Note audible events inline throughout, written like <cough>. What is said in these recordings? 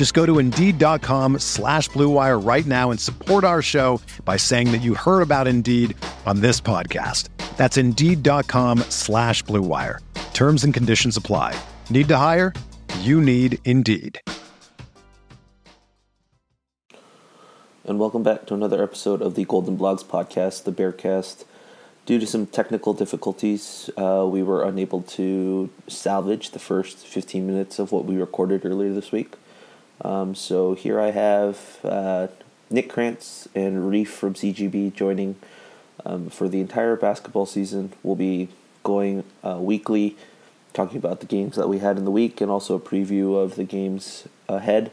Just go to Indeed.com slash BlueWire right now and support our show by saying that you heard about Indeed on this podcast. That's Indeed.com slash BlueWire. Terms and conditions apply. Need to hire? You need Indeed. And welcome back to another episode of the Golden Blogs podcast, the Bearcast. Due to some technical difficulties, uh, we were unable to salvage the first 15 minutes of what we recorded earlier this week. Um, so here I have uh, Nick Kranz and Reef from CGB joining um, for the entire basketball season. We'll be going uh, weekly, talking about the games that we had in the week and also a preview of the games ahead.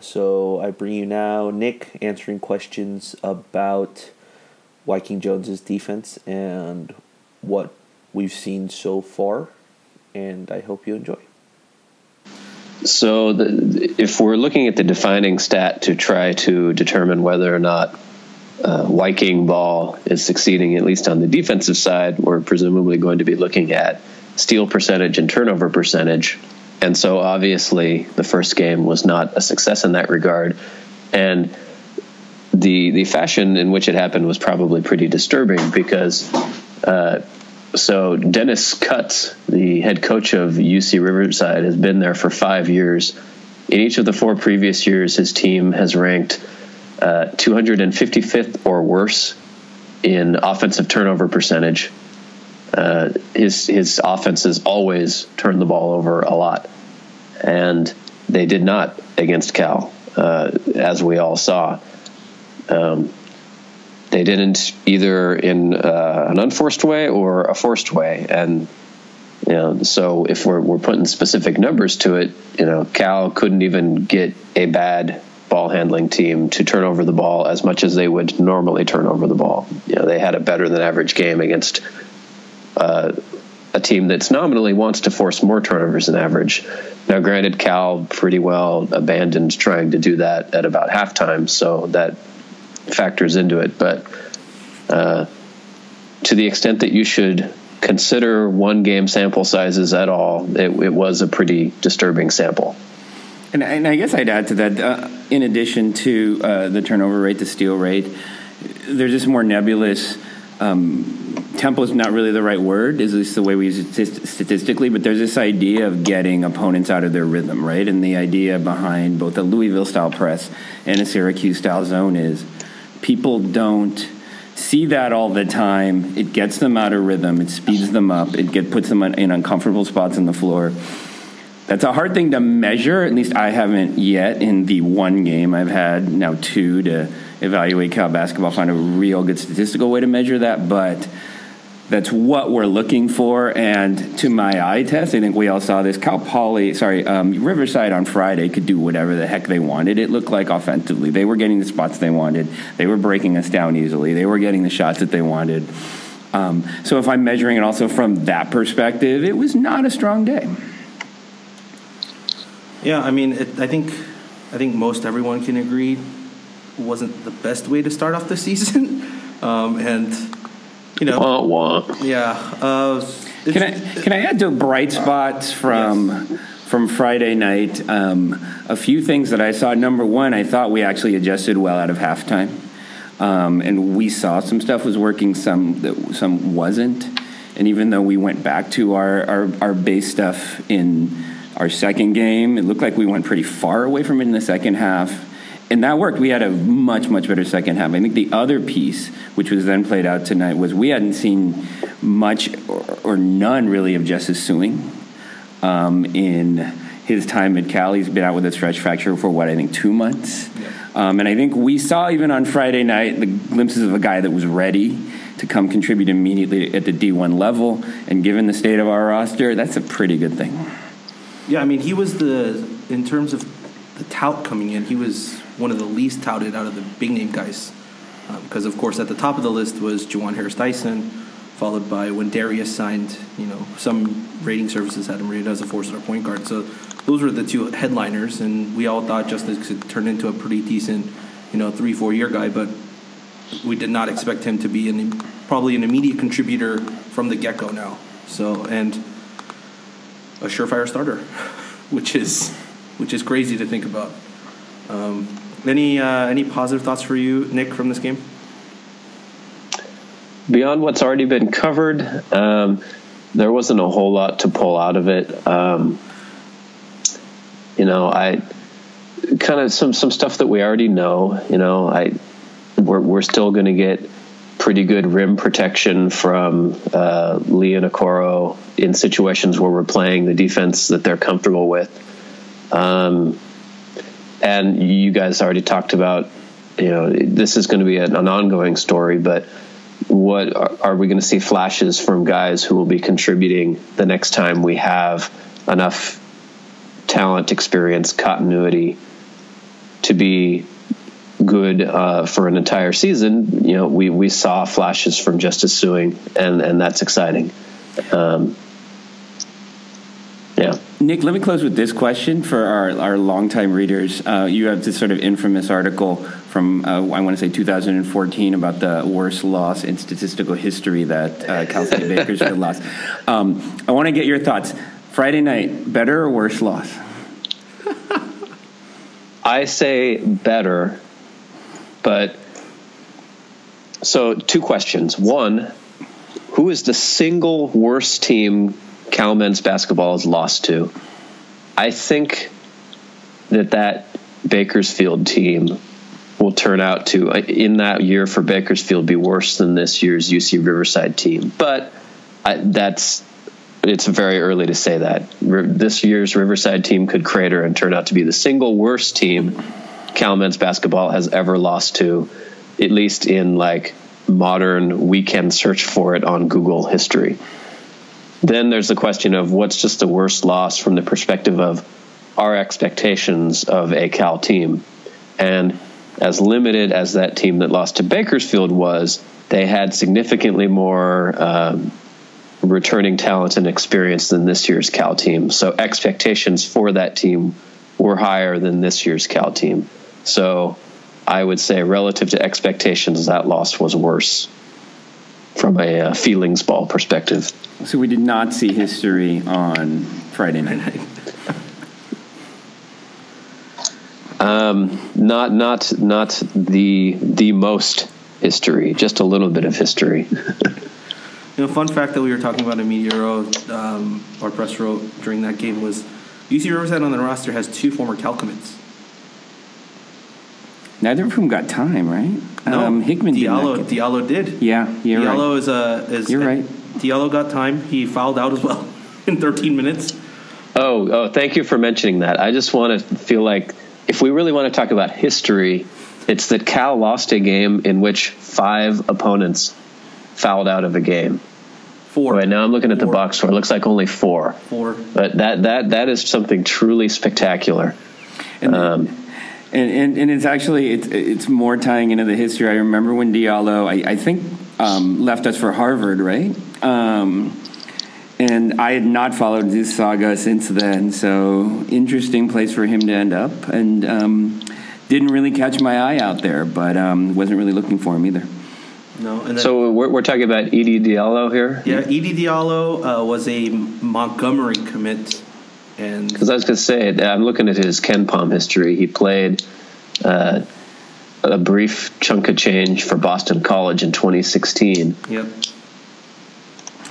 So I bring you now Nick answering questions about Wyking Jones's defense and what we've seen so far, and I hope you enjoy. So, the, if we're looking at the defining stat to try to determine whether or not uh, Wyking ball is succeeding, at least on the defensive side, we're presumably going to be looking at steal percentage and turnover percentage. And so, obviously, the first game was not a success in that regard. And the the fashion in which it happened was probably pretty disturbing because uh, so Dennis Cutts, the head coach of UC Riverside, has been there for five years. In each of the four previous years, his team has ranked uh, 255th or worse in offensive turnover percentage. Uh, his his offense has always turned the ball over a lot, and they did not against Cal, uh, as we all saw. Um, they didn't either in uh, an unforced way or a forced way, and you know, so if we're we're putting specific numbers to it, you know, Cal couldn't even get a bad ball handling team to turn over the ball as much as they would normally turn over the ball. You know, they had a better than average game against uh, a team that's nominally wants to force more turnovers than average. Now, granted, Cal pretty well abandoned trying to do that at about halftime, so that factors into it. But uh, to the extent that you should consider one game sample sizes at all, it, it was a pretty disturbing sample. And, and, I guess I'd add to that, uh, in addition to uh, the turnover rate, the steal rate, there's this more nebulous. Um, tempo is not really the right word, is this the way we use it statistically, but there's this idea of getting opponents out of their rhythm, right? And the idea behind both a Louisville style press and a Syracuse style zone is people don't see that all the time. It gets them out of rhythm. It speeds them up. It get, puts them in uncomfortable spots on the floor. That's a hard thing to measure. At least I haven't yet in the one game. I've had now two to evaluate Cal basketball, find a real good statistical way to measure that. But that's what we're looking for. And to my eye test, I think we all saw this. Cal Poly, sorry, um, Riverside on Friday could do whatever the heck they wanted. It looked like offensively. They were getting the spots they wanted, they were breaking us down easily, they were getting the shots that they wanted. Um, so if I'm measuring it also from that perspective, it was not a strong day. Yeah, I mean, it, I think I think most everyone can agree wasn't the best way to start off the <laughs> season, um, and you know, wah, wah. yeah. Uh, can I can I add to bright spots from yes. from Friday night? Um, a few things that I saw. Number one, I thought we actually adjusted well out of halftime, um, and we saw some stuff was working, some that some wasn't. And even though we went back to our, our, our base stuff in our second game, it looked like we went pretty far away from it in the second half and that worked. We had a much much better second half. I think the other piece, which was then played out tonight, was we hadn't seen much or, or none really of Justice Sueing Um, in his time at Cal, he's been out with a stress fracture for what I think two months. Um, and I think we saw even on Friday night the glimpses of a guy that was ready to come contribute immediately at the D1 level. And given the state of our roster, that's a pretty good thing. Yeah, I mean, he was the in terms of the tout coming in, he was one of the least touted out of the big name guys. Because um, of course, at the top of the list was Juhwan Harris Dyson, followed by when Darius signed. You know, some rating services had him rated as a four-star point guard. So those were the two headliners, and we all thought Justice could turn into a pretty decent, you know, three four year guy. But we did not expect him to be an probably an immediate contributor from the get go now. So and a surefire starter, <laughs> which is which is crazy to think about. Um, any uh, any positive thoughts for you, Nick, from this game? Beyond what's already been covered, um, there wasn't a whole lot to pull out of it. Um, you know, I kind of some some stuff that we already know. You know, I we're we're still going to get pretty good rim protection from uh, Lee and Okoro in situations where we're playing the defense that they're comfortable with. Um, and you guys already talked about, you know, this is going to be an, an ongoing story, but what are, are we going to see flashes from guys who will be contributing the next time we have enough talent, experience, continuity to be good uh, for an entire season, you know, we, we saw flashes from Justice Sueing, and, and that's exciting. Um, yeah. Nick, let me close with this question for our, our longtime readers. Uh, you have this sort of infamous article from, uh, I want to say 2014, about the worst loss in statistical history that uh, Cal State Bakersfield lost. Um, I want to get your thoughts. Friday night, better or worse loss? <laughs> I say better but so, two questions. One, who is the single worst team Cal men's basketball has lost to? I think that that Bakersfield team will turn out to uh, in that year for Bakersfield be worse than this year's UC Riverside team. But I, that's it's very early to say that. This year's Riverside team could crater and turn out to be the single worst team Cal men's basketball has ever lost to, at least in like modern weekend search for it on Google history. Then there's the question of what's just the worst loss from the perspective of our expectations of a Cal team. And as limited as that team that lost to Bakersfield was, they had significantly more um, returning talent and experience than this year's Cal team. So expectations for that team were higher than this year's Cal team. So I would say, relative to expectations, that loss was worse from a uh, feelings ball perspective. So we did not see history on Friday night. <laughs> um, not not not the the most history, just a little bit of history. <laughs> you know, fun fact that we were talking about in Media Row, um, our press wrote during that game was UC Riverside on the roster has two former Cal commits. Neither of whom got time, right? No, um, Hickman Diallo. Did Diallo did. Yeah, you're Diallo right. is a is. You're right. Diallo got time. He fouled out as well <laughs> in 13 minutes. Oh, oh! Thank you for mentioning that. I just want to feel like if we really want to talk about history, it's that Cal lost a game in which five opponents fouled out of a game. Four. Right now, I'm looking at four. the box score. It looks like only four. Four. But that that that is something truly spectacular. And um, and, and, and it's actually it's it's more tying into the history. I remember when Diallo, I, I think, um, left us for Harvard, right? Um, and I had not followed this saga since then. So interesting place for him to end up, and um, didn't really catch my eye out there, but um, wasn't really looking for him either. No, then, so we're, we're talking about Edie Diallo here. Yeah, Edie Diallo uh, was a Montgomery commit and because I was going to say, I'm looking at his KenPom history. He played uh, a brief chunk of change for Boston College in 2016. Yep.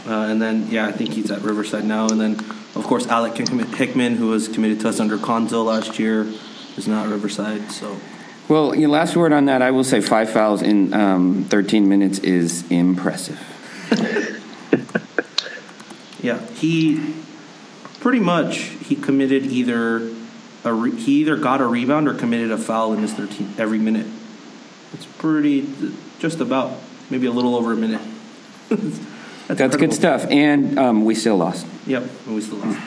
Uh, and then, yeah, I think he's at Riverside now. And then, of course, Alec Hickman, who was committed to us under Cuonzo last year, is not Riverside. So. Well, your last word on that, I will say five fouls in um, 13 minutes is impressive. <laughs> Yeah, he pretty much he committed either a re- he either got a rebound or committed a foul in his 13 every minute. It's pretty just about maybe a little over a minute. <laughs> That's incredible. good stuff. And um, we still lost. Yep, and we still lost.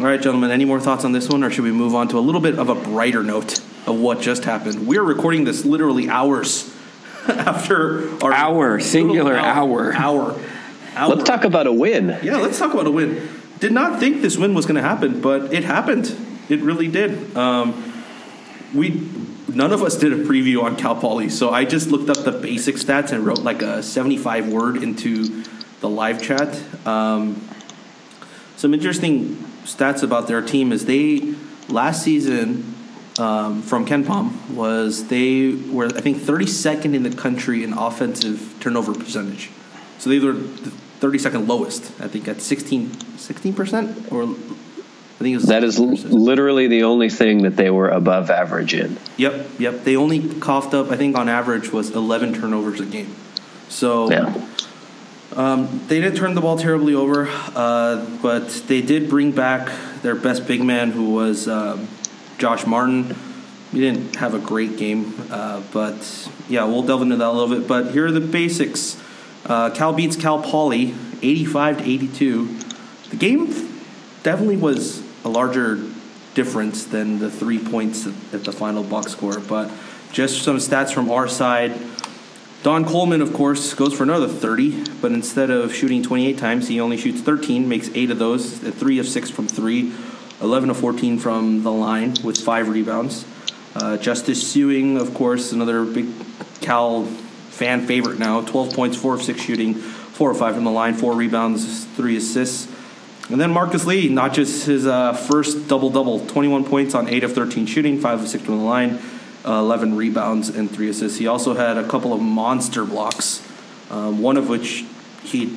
All right, gentlemen, any more thoughts on this one, or should we move on to a little bit of a brighter note of what just happened? We're recording this literally hours <laughs> after our Hour, singular hour. hour. hour. Let's talk about a win. Yeah, let's talk about a win. Did not think this win was going to happen, but it happened. It really did. Um, we none of us did a preview on Cal Poly, so I just looked up the basic stats and wrote like a seventy-five word into the live chat. Um, some interesting stats about their team is they last season um, from KenPom was they were I think 32nd in the country in offensive turnover percentage. So they were the 32nd lowest. I think at 16 percent or I think That is literally the only thing that they were above average in. Yep, yep. They only coughed up I think on average was 11 turnovers a game. So Yeah. Um, they didn't turn the ball terribly over, uh, but they did bring back their best big man, who was um, Josh Martin. He didn't have a great game, uh, but yeah, we'll delve into that a little bit. But here are the basics: uh, Cal beats Cal Poly, eighty-five to eighty-two. The game definitely was a larger difference than the three points at the final box score. But just some stats from our side. Don Coleman, of course, goes for another 30, but instead of shooting 28 times, he only shoots 13, makes eight of those, three of six from three, 11 of 14 from the line with five rebounds. Uh, Justice Sueing, of course, another big Cal fan favorite now, 12 points, four of six shooting, four of five from the line, four rebounds, three assists. And then Marcus Lee, not just his uh, first double double, 21 points on 8 of 13 shooting, 5 of 6 from the line, uh, 11 rebounds, and 3 assists. He also had a couple of monster blocks, um, one of which he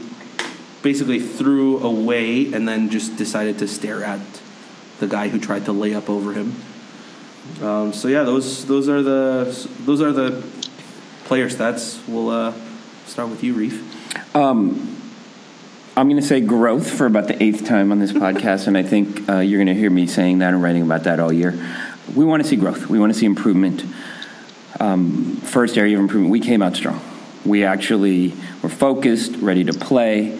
basically threw away and then just decided to stare at the guy who tried to lay up over him. Um, so yeah, those those are the those are the player stats. We'll uh, start with you, Reef. I'm going to say growth for about the eighth time on this podcast, and I think uh, you're going to hear me saying that and writing about that all year. We want to see growth. We want to see improvement. Um, first area of improvement, we came out strong. We actually were focused, ready to play.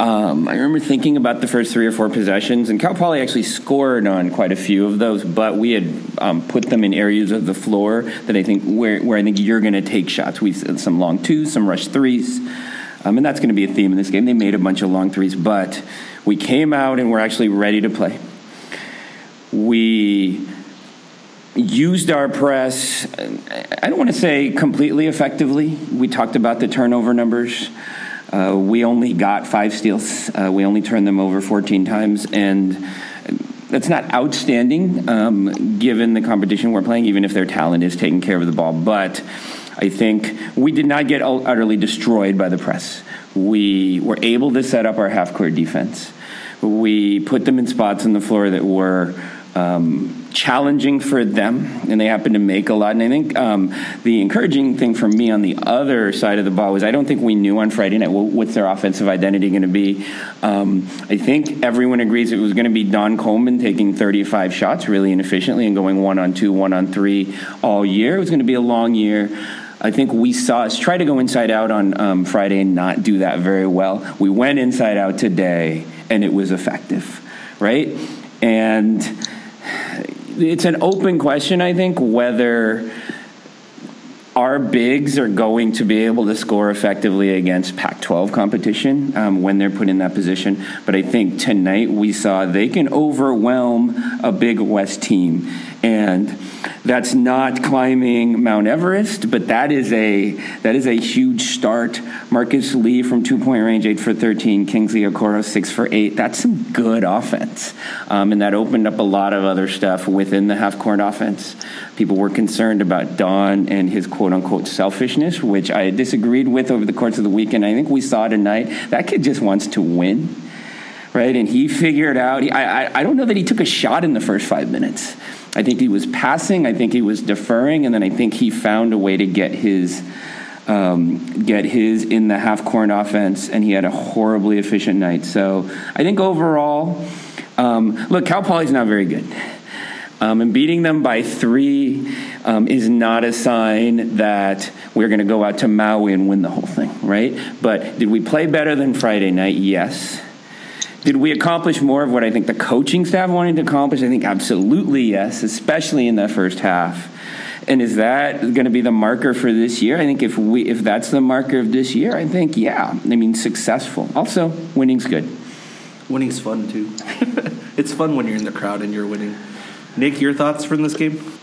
Um, I remember thinking about the first three or four possessions, and Cal Poly actually scored on quite a few of those, but we had um, put them in areas of the floor that I think where, where I think you're going to take shots. We some long twos, some rush threes. Um, and that's going to be a theme in this game. They made a bunch of long threes, but we came out and we're actually ready to play. We used our press, I don't want to say completely effectively. We talked about the turnover numbers. Uh, we only got five steals, uh, we only turned them over 14 times, and that's not outstanding um, given the competition we're playing, even if their talent is taking care of the ball. But I think we did not get utterly destroyed by the press. We were able to set up our half court defense. We put them in spots on the floor that were um, challenging for them, and they happened to make a lot. And I think um, the encouraging thing for me on the other side of the ball was I don't think we knew on Friday night what's their offensive identity going to be. Um, I think everyone agrees it was going to be Don Coleman taking 35 shots really inefficiently and going one on two, one on three all year. It was going to be a long year. I think we saw us try to go inside out on um, Friday and not do that very well. We went inside out today, and it was effective, right? And it's an open question, I think, whether our bigs are going to be able to score effectively against Pac 12 competition um, when they're put in that position. But I think tonight we saw they can overwhelm a Big West team. And that's not climbing Mount Everest, but that is a that is a huge start. Marcus Lee from two point range, eight for thirteen. Kingsley Okoro, six for eight. That's some good offense, um, and that opened up a lot of other stuff within the half court offense. People were concerned about Don and his quote unquote selfishness, which I disagreed with over the course of the weekend. I think we saw tonight that kid just wants to win right? And he figured out. He, I, I, don't know that he took a shot in the first five minutes. I think he was passing. I think he was deferring, and then I think he found a way to get his um, get his in the half court offense, and he had a horribly efficient night. So I think overall, um, look, Cal Poly's not very good. Um, and beating them by three um, is not a sign that we're going to go out to Maui and win the whole thing, right? But did we play better than Friday night? Yes. Did we accomplish more of what I think the coaching staff wanted to accomplish? I think absolutely yes, especially in that first half. And is that going to be the marker for this year? I think if we if that's the marker of this year, I think yeah. I mean successful. Also, winning's good. Winning's fun too. <laughs> it's fun when you're in the crowd and you're winning. Nick, your thoughts from this game?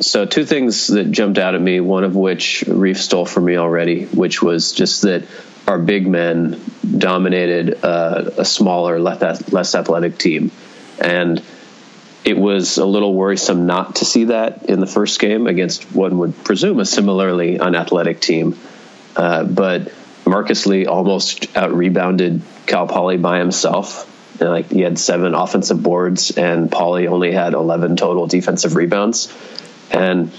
So, two things that jumped out at me, one of which Reef stole from me already, which was just that our big men dominated uh, a smaller, less athletic team. And it was a little worrisome not to see that in the first game against one would presume a similarly unathletic team. Uh, but Marcus Lee almost out rebounded Cal Poly by himself like he had seven offensive boards, and Poly only had 11 total defensive rebounds. And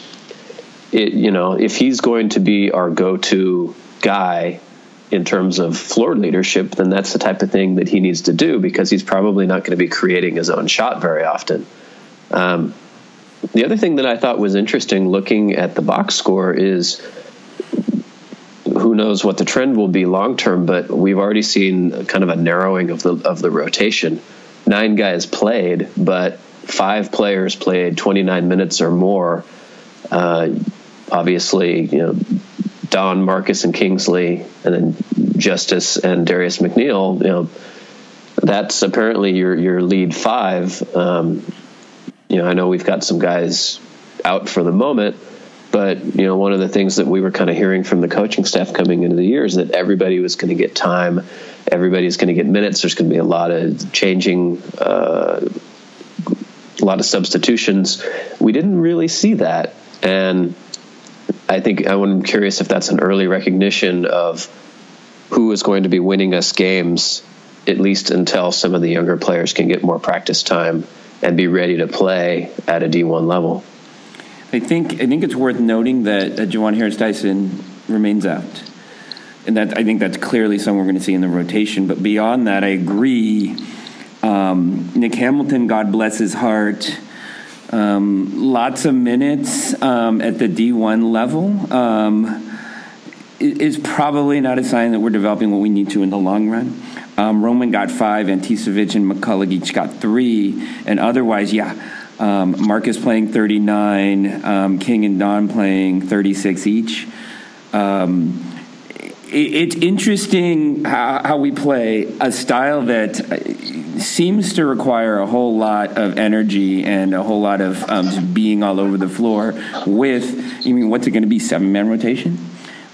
it, you know, if he's going to be our go-to guy in terms of floor leadership, then that's the type of thing that he needs to do because he's probably not going to be creating his own shot very often. Um, the other thing that I thought was interesting looking at the box score is who knows what the trend will be long term, but we've already seen kind of a narrowing of the of the rotation. Nine guys played, but five players played 29 minutes or more. Uh, obviously, you know, Don, Marcus, and Kingsley, and then Justice and Darius McNeill. You know, that's apparently your your lead five. Um, you know, I know we've got some guys out for the moment but you know, one of the things that we were kind of hearing from the coaching staff coming into the year is that everybody was going to get time, everybody's going to get minutes. There's going to be a lot of changing, uh, a lot of substitutions. We didn't really see that, and I think I'm curious if that's an early recognition of who is going to be winning us games, at least until some of the younger players can get more practice time and be ready to play at a D1 level. I think I think it's worth noting that uh, Juhwan Harris Dyson remains out, and that I think that's clearly someone we're going to see in the rotation. But beyond that, I agree. Um, Nick Hamilton, God bless his heart. Um, lots of minutes um, at the D1 level um, is probably not a sign that we're developing what we need to in the long run. Um, Roman got five, Anticevic and McCullough each got three, and otherwise, yeah, um, Marcus playing 39, um, King and Don playing 36 each. It, it's interesting how, how, we play a style that uh, seems to require a whole lot of energy and a whole lot of um, just being all over the floor. With, I mean, what's it going to be? Seven man rotation,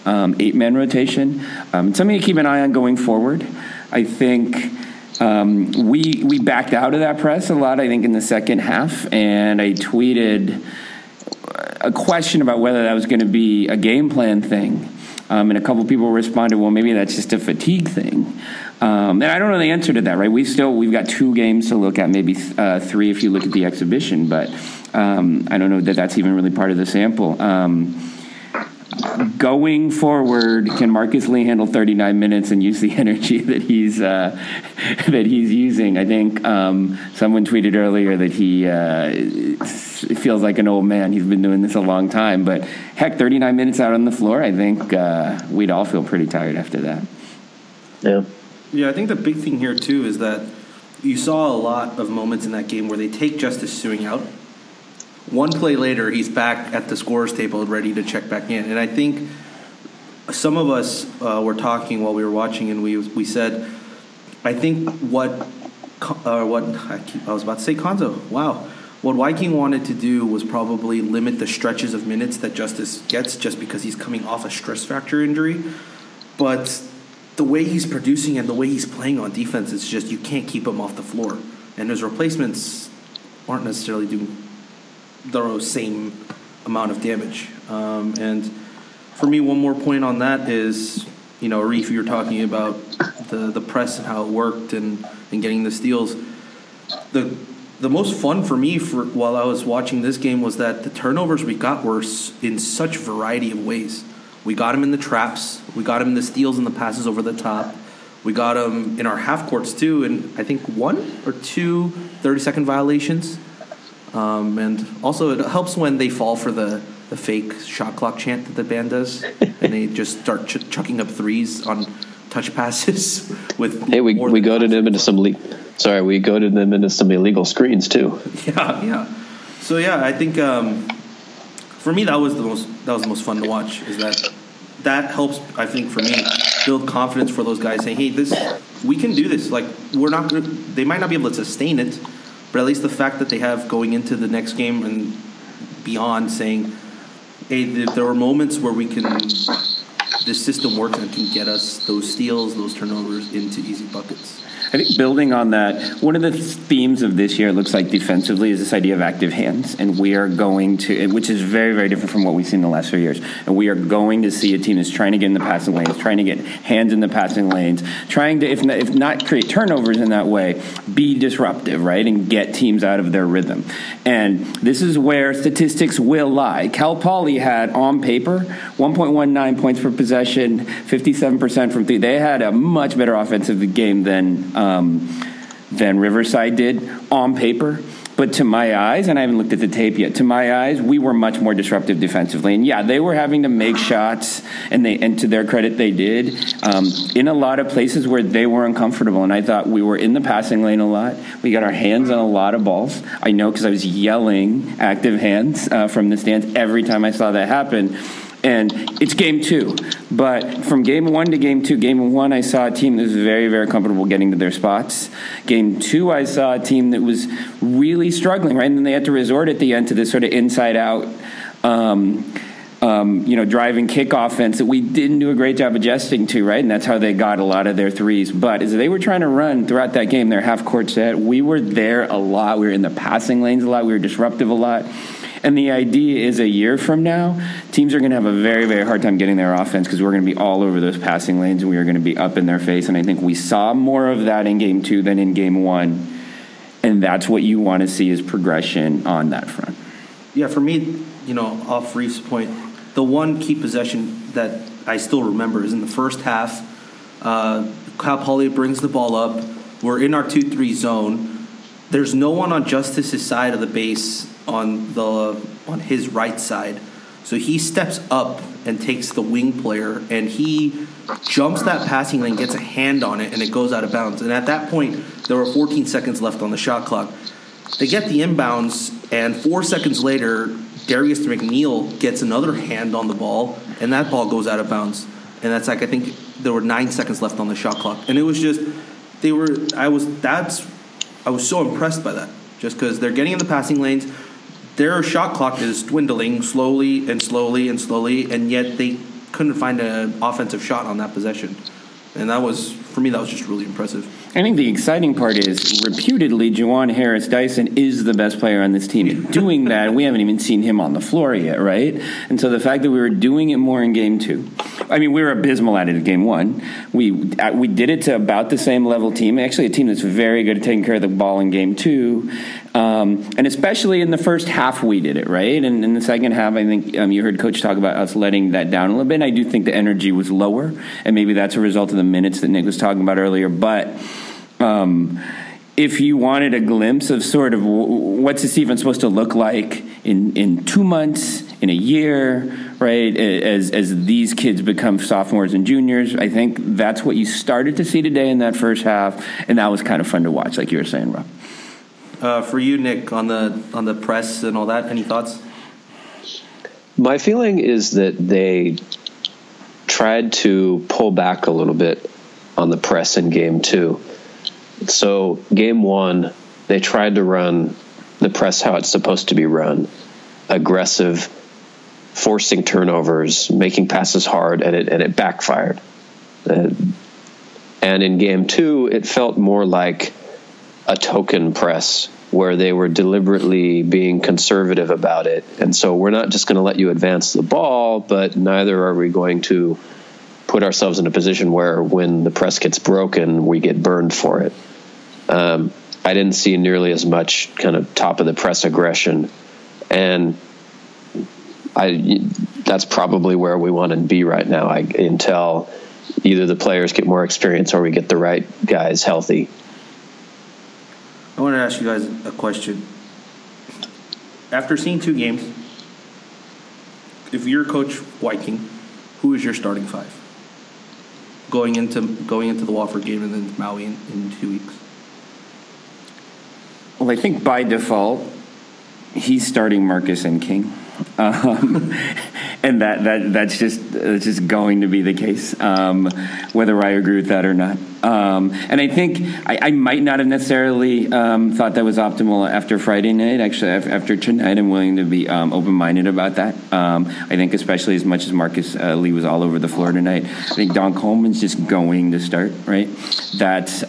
um, eight man rotation. Um, something to keep an eye on going forward. I think um, we we backed out of that press a lot, I think, in the second half, and I tweeted a question about whether that was going to be a game plan thing. Um, and a couple people responded, "Well, maybe that's just a fatigue thing." Um, and I don't know the answer to that. Right? We've still we've got two games to look at, maybe uh, three if you look at the exhibition, but um, I don't know that that's even really part of the sample. Um, going forward, can Marcus Lee handle 39 minutes and use the <laughs> energy that he's uh, <laughs> that he's using? I think um, someone tweeted earlier that he uh, feels like an old man. He's been doing this a long time, but heck, 39 minutes out on the floor, I think uh, we'd all feel pretty tired after that. Yeah. Yeah, I think the big thing here too is that you saw a lot of moments in that game where they take Justice Sueing out one play later, he's back at the scores table, ready to check back in. And I think some of us uh, were talking while we were watching, and we we said, I think what uh, what I, keep, I was about to say, Cuonzo. Wow, what Wyking wanted to do was probably limit the stretches of minutes that Justice gets, just because he's coming off a stress factor injury. But the way he's producing and the way he's playing on defense, it's just you can't keep him off the floor, and his replacements aren't necessarily doing the same amount of damage. Um, and for me, one more point on that is, you know, Reef, you were talking about the, the press and how it worked and, and getting the steals. The the most fun for me for while I was watching this game was that the turnovers we got were in such variety of ways. We got them in the traps. We got them in the steals and the passes over the top. We got them in our half courts too, and I think one or two 30 second violations. Um, and also, it helps when they fall for the, the fake shot clock chant that the band does, <laughs> and they just start ch- chucking up threes on touch passes <laughs> with. Hey, we, we than goaded them into some le- sorry, we goaded them into some illegal screens too. <laughs> Yeah, yeah. So yeah, I think um, for me that was the most that was the most fun to watch. Is that that helps? I think for me build confidence for those guys saying, "Hey, this we can do this." Like we're not gonna, they might not be able to sustain it, but at least the fact that they have going into the next game and beyond saying, "Hey, th- there are moments where we can." This system works and can get us those steals, those turnovers into easy buckets. I think building on that, one of the themes of this year, it looks like defensively, is this idea of active hands. And we are going to, which is very, very different from what we've seen in the last few years. And we are going to see a team that's trying to get in the passing lanes, trying to get hands in the passing lanes, trying to, if not, if not create turnovers in that way, be disruptive, right? And get teams out of their rhythm. And this is where statistics will lie. Cal Poly had on paper 1.19 points per possession, 57% from three. They had a much better offensive game than um, than Riverside did on paper. But to my eyes, and I haven't looked at the tape yet, to my eyes, we were much more disruptive defensively. And yeah, they were having to make shots, and they and to their credit, they did um, in a lot of places where they were uncomfortable. And I thought we were in the passing lane a lot. We got our hands on a lot of balls. I know because I was yelling active hands uh, from the stands every time I saw that happen and it's game two. But from game one to game two, game one, I saw a team that was very, very comfortable getting to their spots. Game two, I saw a team that was really struggling, right? And then they had to resort at the end to this sort of inside out. Um, um, you know, driving kick offense that we didn't do a great job adjusting to, right? And that's how they got a lot of their threes. But as they were trying to run throughout that game, their half court set, we were there a lot. We were in the passing lanes a lot. We were disruptive a lot. And the idea is a year from now, teams are going to have a very, very hard time getting their offense because we're going to be all over those passing lanes and we are going to be up in their face. And I think we saw more of that in game two than in game one. And that's what you want to see is progression on that front. Yeah, for me, you know, off Reef's point, the one key possession that I still remember is in the first half. Uh, Poly brings the ball up. We're in our 2 3 zone. There's no one on Justice's side of the base on the on his right side. So he steps up and takes the wing player and he jumps that passing lane, gets a hand on it, and it goes out of bounds. And at that point, there were 14 seconds left on the shot clock. They get the inbounds, and four seconds later, Darius McNeill gets another hand on the ball, and that ball goes out of bounds. And that's like I think there were nine seconds left on the shot clock, and it was just they were. I was that's I was so impressed by that, just because they're getting in the passing lanes. Their shot clock is dwindling slowly and slowly and slowly, and yet they couldn't find an offensive shot on that possession. And that was, for me, that was just really impressive. I think the exciting part is, reputedly, Juhwan Harris Dyson is the best player on this team. <laughs> doing that, we haven't even seen him on the floor yet, right? And so the fact that we were doing it more in game two, I mean, we were abysmal at it in game one. We uh, we did it to about the same level team. Actually, a team that's very good at taking care of the ball in game two, um, and especially in the first half, we did it right. And in the second half, I think um, you heard Coach talk about us letting that down a little bit. And I do think the energy was lower, and maybe that's a result of the minutes that Nick was talking about earlier, but. Um, if you wanted a glimpse of sort of what's this even supposed to look like in, in two months, in a year, right? As as these kids become sophomores and juniors, I think that's what you started to see today in that first half, and that was kind of fun to watch, like you were saying, Rob. Uh, for you, Nick, on the on the press and all that, any thoughts? My feeling is that they tried to pull back a little bit on the press in game two. So, game one, they tried to run the press how it's supposed to be run aggressive, forcing turnovers, making passes hard, and it, and it backfired. Uh, and in game two, it felt more like a token press where they were deliberately being conservative about it. And so we're not just going to let you advance the ball, but neither are we going to put ourselves in a position where when the press gets broken, we get burned for it. Um, I didn't see nearly as much kind of top of the press aggression. And I that's probably where we want to be right now. I, until either the players get more experience or we get the right guys healthy. I want to ask you guys a question. After seeing two games, if you're Coach Wyking, who is your starting five going into going into the Wofford game and then Maui in, in two weeks? Well, I think by default, he's starting Marcus and King. Um, <laughs> and that, that that's just that's just going to be the case, um, whether I agree with that or not. Um, and I think I, I, might not have necessarily um, thought that was optimal after Friday night. Actually, after tonight, I'm willing to be um, open minded about that. Um, I think, especially as much as Marcus uh, Lee was all over the floor tonight, I think Don Coleman's just going to start. Right, that's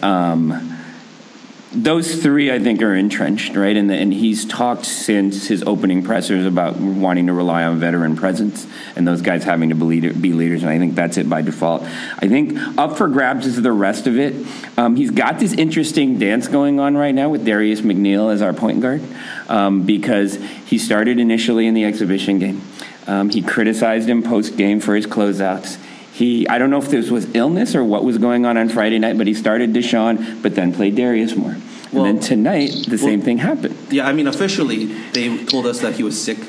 those three, I think, are entrenched, right? And, and he's talked since his opening pressers about wanting to rely on veteran presence and those guys having to be, be leaders. And I think that's it by default. I think up for grabs is the rest of it. Um, he's got this interesting dance going on right now with Darius McNeill as our point guard um, because he started initially in the exhibition game. Um, he criticized him post game for his closeouts. He, I don't know if this was illness or what was going on on Friday night, but he started Deschon, but then played Darius more. Well, and then tonight, the well, same thing happened. Yeah, I mean, officially, they told us that he was sick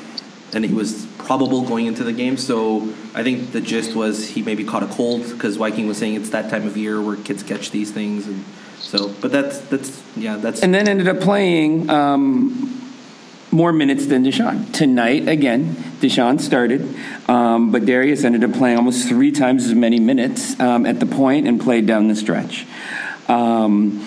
and he was probable going into the game. So I think the gist was he maybe caught a cold because Wyking was saying it's that time of year where kids catch these things. And so, but that's, that's, yeah, that's. And then ended up playing. Um, more minutes than Deschon. Tonight, again, Deschon started, um, but Darius ended up playing almost three times as many minutes um, at the point and played down the stretch. Um,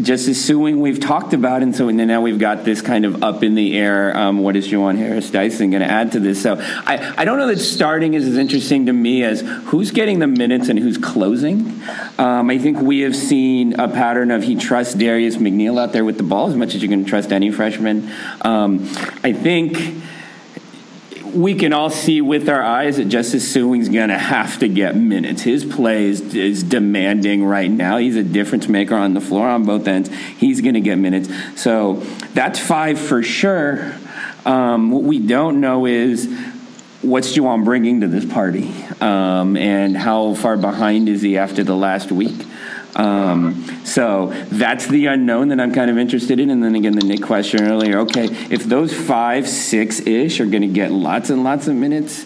just assuming we've talked about, and so now we've got this kind of up in the air. Um, what is Juhwan Harris Dyson going to add to this? So I, I don't know that starting is as interesting to me as who's getting the minutes and who's closing. Um, I think we have seen a pattern of he trusts Darius McNeill out there with the ball as much as you can trust any freshman. Um, I think we can all see with our eyes that Justice Sueing's going to have to get minutes. His play is, is, demanding right now. He's a difference maker on the floor on both ends. He's going to get minutes. So that's five for sure. Um, what we don't know is what's Juhwan bringing to this party um, and how far behind is he after the last week. Um, so that's the unknown that I'm kind of interested in. And then again, the Nick question earlier okay, if those five, six ish are going to get lots and lots of minutes,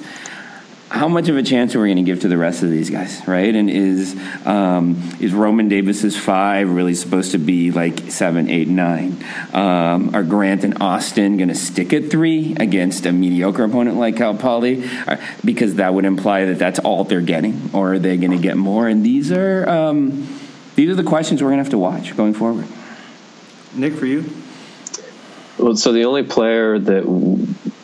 how much of a chance are we going to give to the rest of these guys, right? And is um, is Roman Davis's five really supposed to be like seven, eight, nine? Um, are Grant and Austin going to stick at three against a mediocre opponent like Cal Poly? Uh, because that would imply that that's all they're getting, or are they going to get more? And these are um, these are the questions we're going to have to watch going forward. Nick, for you? Well, so the only player that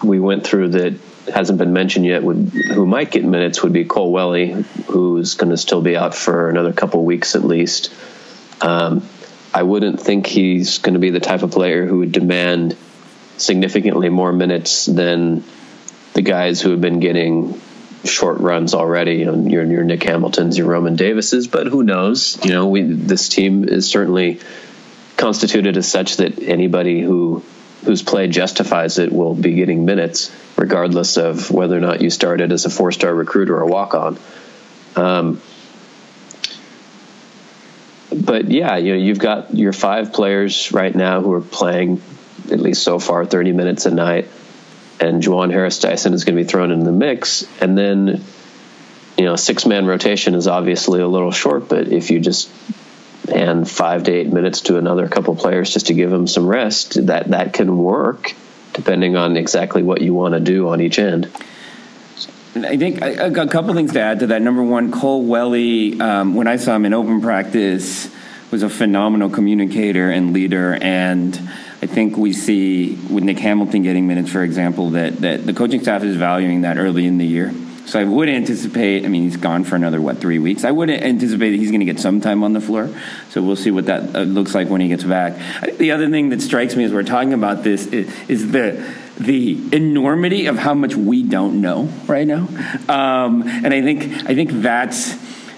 we went through that hasn't been mentioned yet would who might get minutes would be Cole Welly, who's going to still be out for another couple weeks at least. Um, I wouldn't think he's going to be the type of player who would demand significantly more minutes than the guys who have been getting short runs already. Know, your, your Nick Hamiltons, your Roman Davises, but who knows? You know, we this team is certainly constituted as such that anybody who whose play justifies it will be getting minutes, regardless of whether or not you started as a four star recruit or a walk on. Um, but yeah, you know, you've got your five players right now who are playing at least so far 30 minutes a night and Juhwan Harris Dyson is going to be thrown in the mix. And then, you know, six man rotation is obviously a little short, but if you just hand five to eight minutes to another couple players just to give them some rest, that that can work depending on exactly what you want to do on each end. I think a, a couple things to add to that. Number one, Cole Welly, um, when I saw him in open practice, was a phenomenal communicator and leader and I think we see with Nick Hamilton getting minutes, for example, that, that the coaching staff is valuing that early in the year. So I would anticipate. I mean, he's gone for another what three weeks. I would anticipate that he's going to get some time on the floor. So we'll see what that uh, looks like when he gets back. I think the other thing that strikes me as we're talking about this is, is the the enormity of how much we don't know right now. Um, and I think I think that's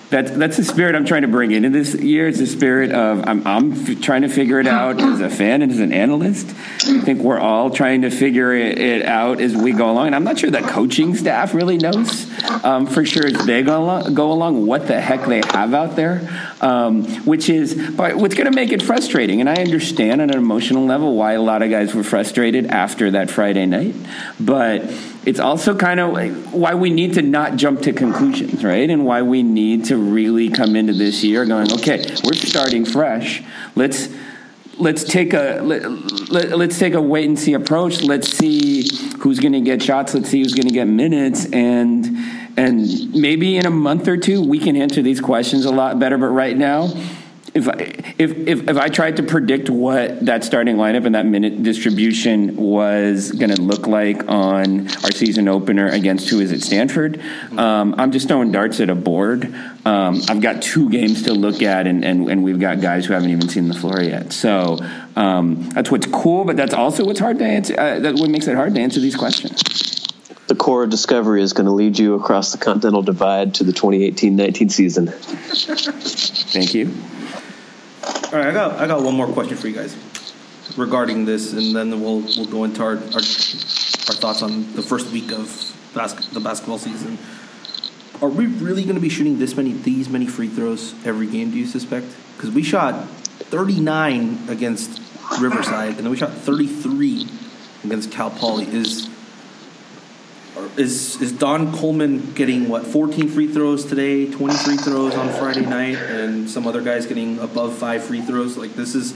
that's that's the spirit I'm trying to bring into this year. It's the spirit of I'm I'm f- trying to figure it out as a fan and as an analyst. I think we're all trying to figure it, it out as we go along. And I'm not sure the coaching staff really knows um, for sure as they go along, go along what the heck they have out there, um, which is but what's going to make it frustrating. And I understand on an emotional level why a lot of guys were frustrated after that Friday night, but it's also kind of like why we need to not jump to conclusions, right? And why we need to really come into this year going, okay, we're starting fresh. Let's let's take a let, let, let's take a wait and see approach. Let's see who's going to get shots. Let's see who's going to get minutes, and and maybe in a month or two we can answer these questions a lot better. But right now if I, if, if, if I tried to predict what that starting lineup and that minute distribution was going to look like on our season opener against who is it Stanford, um, I'm just throwing darts at a board. Um, I've got two games to look at, and, and, and we've got guys who haven't even seen the floor yet. So um, that's what's cool, but that's also what's hard to answer. Uh, that's what makes it hard to answer these questions. The core of discovery is going to lead you across the continental divide to the 2018-19 season. Thank you. All right, I got I got one more question for you guys regarding this, and then we'll we'll go into our our, our thoughts on the first week of bas- the basketball season. Are we really going to be shooting this many these many free throws every game? Do you suspect? Because we shot 39 against Riverside, and then we shot 33 against Cal Poly. Is is is Don Coleman getting what 14 free throws today, 20 free throws on Friday night, and some other guys getting above five free throws? Like this is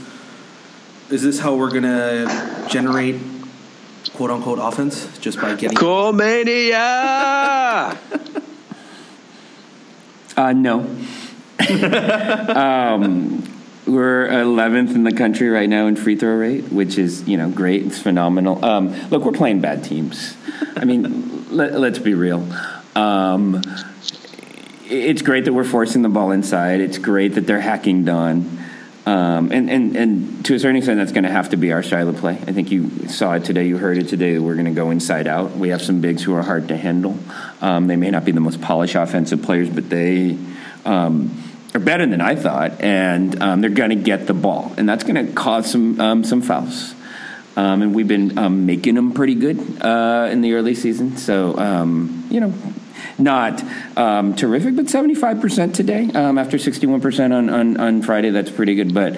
is this how we're gonna generate quote unquote offense just by getting Colemania! <laughs> Uh, no. <laughs> um, we're 11th in the country right now in free throw rate, which is you know great. It's phenomenal. Um, look, we're playing bad teams. I mean, <laughs> let, us be real. Um, it's great that we're forcing the ball inside. It's great that they're hacking Don. Um, and, and, and to a certain extent, that's going to have to be our style of play. I think you saw it today, you heard it today, that we're going to go inside out. We have some bigs who are hard to handle. Um, they may not be the most polished offensive players, but they um, are better than I thought, and um, they're going to get the ball. And that's going to cause some, um, some fouls. Um, and we've been um, making them pretty good uh, in the early season. So, you know, not um, terrific, but 75% today um, after 61% on, on, on, Friday. That's pretty good. But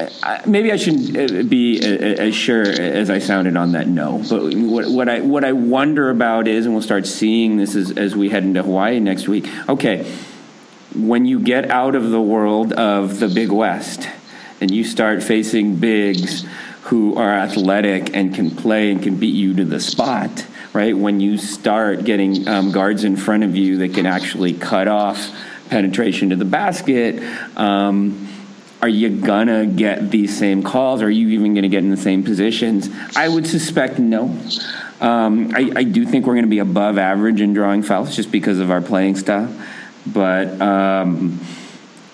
um, maybe I shouldn't be as sure as I sounded on that no. But what, what, I, what I wonder about is, and we'll start seeing this as, as we head into Hawaii next week, okay, when you get out of the world of the Big West and you start facing bigs who are athletic and can play and can beat you to the spot – right? When you start getting um, guards in front of you that can actually cut off penetration to the basket, um, are you gonna get these same calls? Are you even gonna get in the same positions? I would suspect no. Um, I, I, do think we're gonna be above average in drawing fouls just because of our playing style. But, um,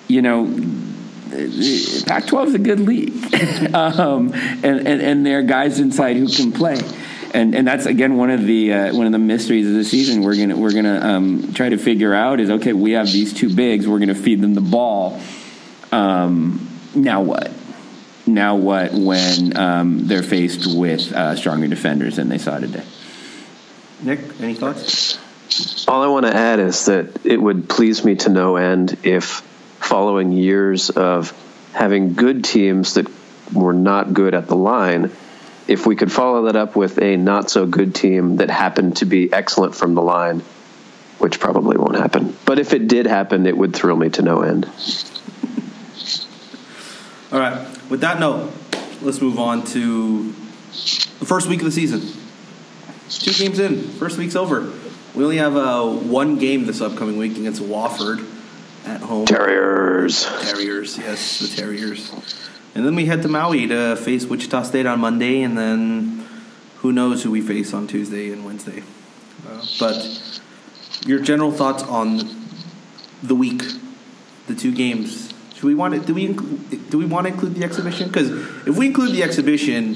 you know, Pac 12 is a good league. <laughs> Um, and, and, and there are guys inside who can play and and that's again one of the uh, one of the mysteries of the season. We're gonna we're gonna um, try to figure out is okay. We have these two bigs. We're gonna feed them the ball. Um, now what? Now what when um, they're faced with uh, stronger defenders than they saw today? Nick, any thoughts? All I want to add is that it would please me to no end if, following years of having good teams that were not good at the line, if we could follow that up with a not so good team that happened to be excellent from the line, which probably won't happen. But if it did happen, it would thrill me to no end. All right. With that note, let's move on to the first week of the season. Two games in. First week's over. We only have uh, one game this upcoming week against Wofford at home. Terriers. Terriers, yes, the Terriers. And then we head to Maui to face Wichita State on Monday, and then who knows who we face on Tuesday and Wednesday. Uh, but your general thoughts on the week, the two games. Should we want to, do we do we want to include the exhibition? Because if we include the exhibition,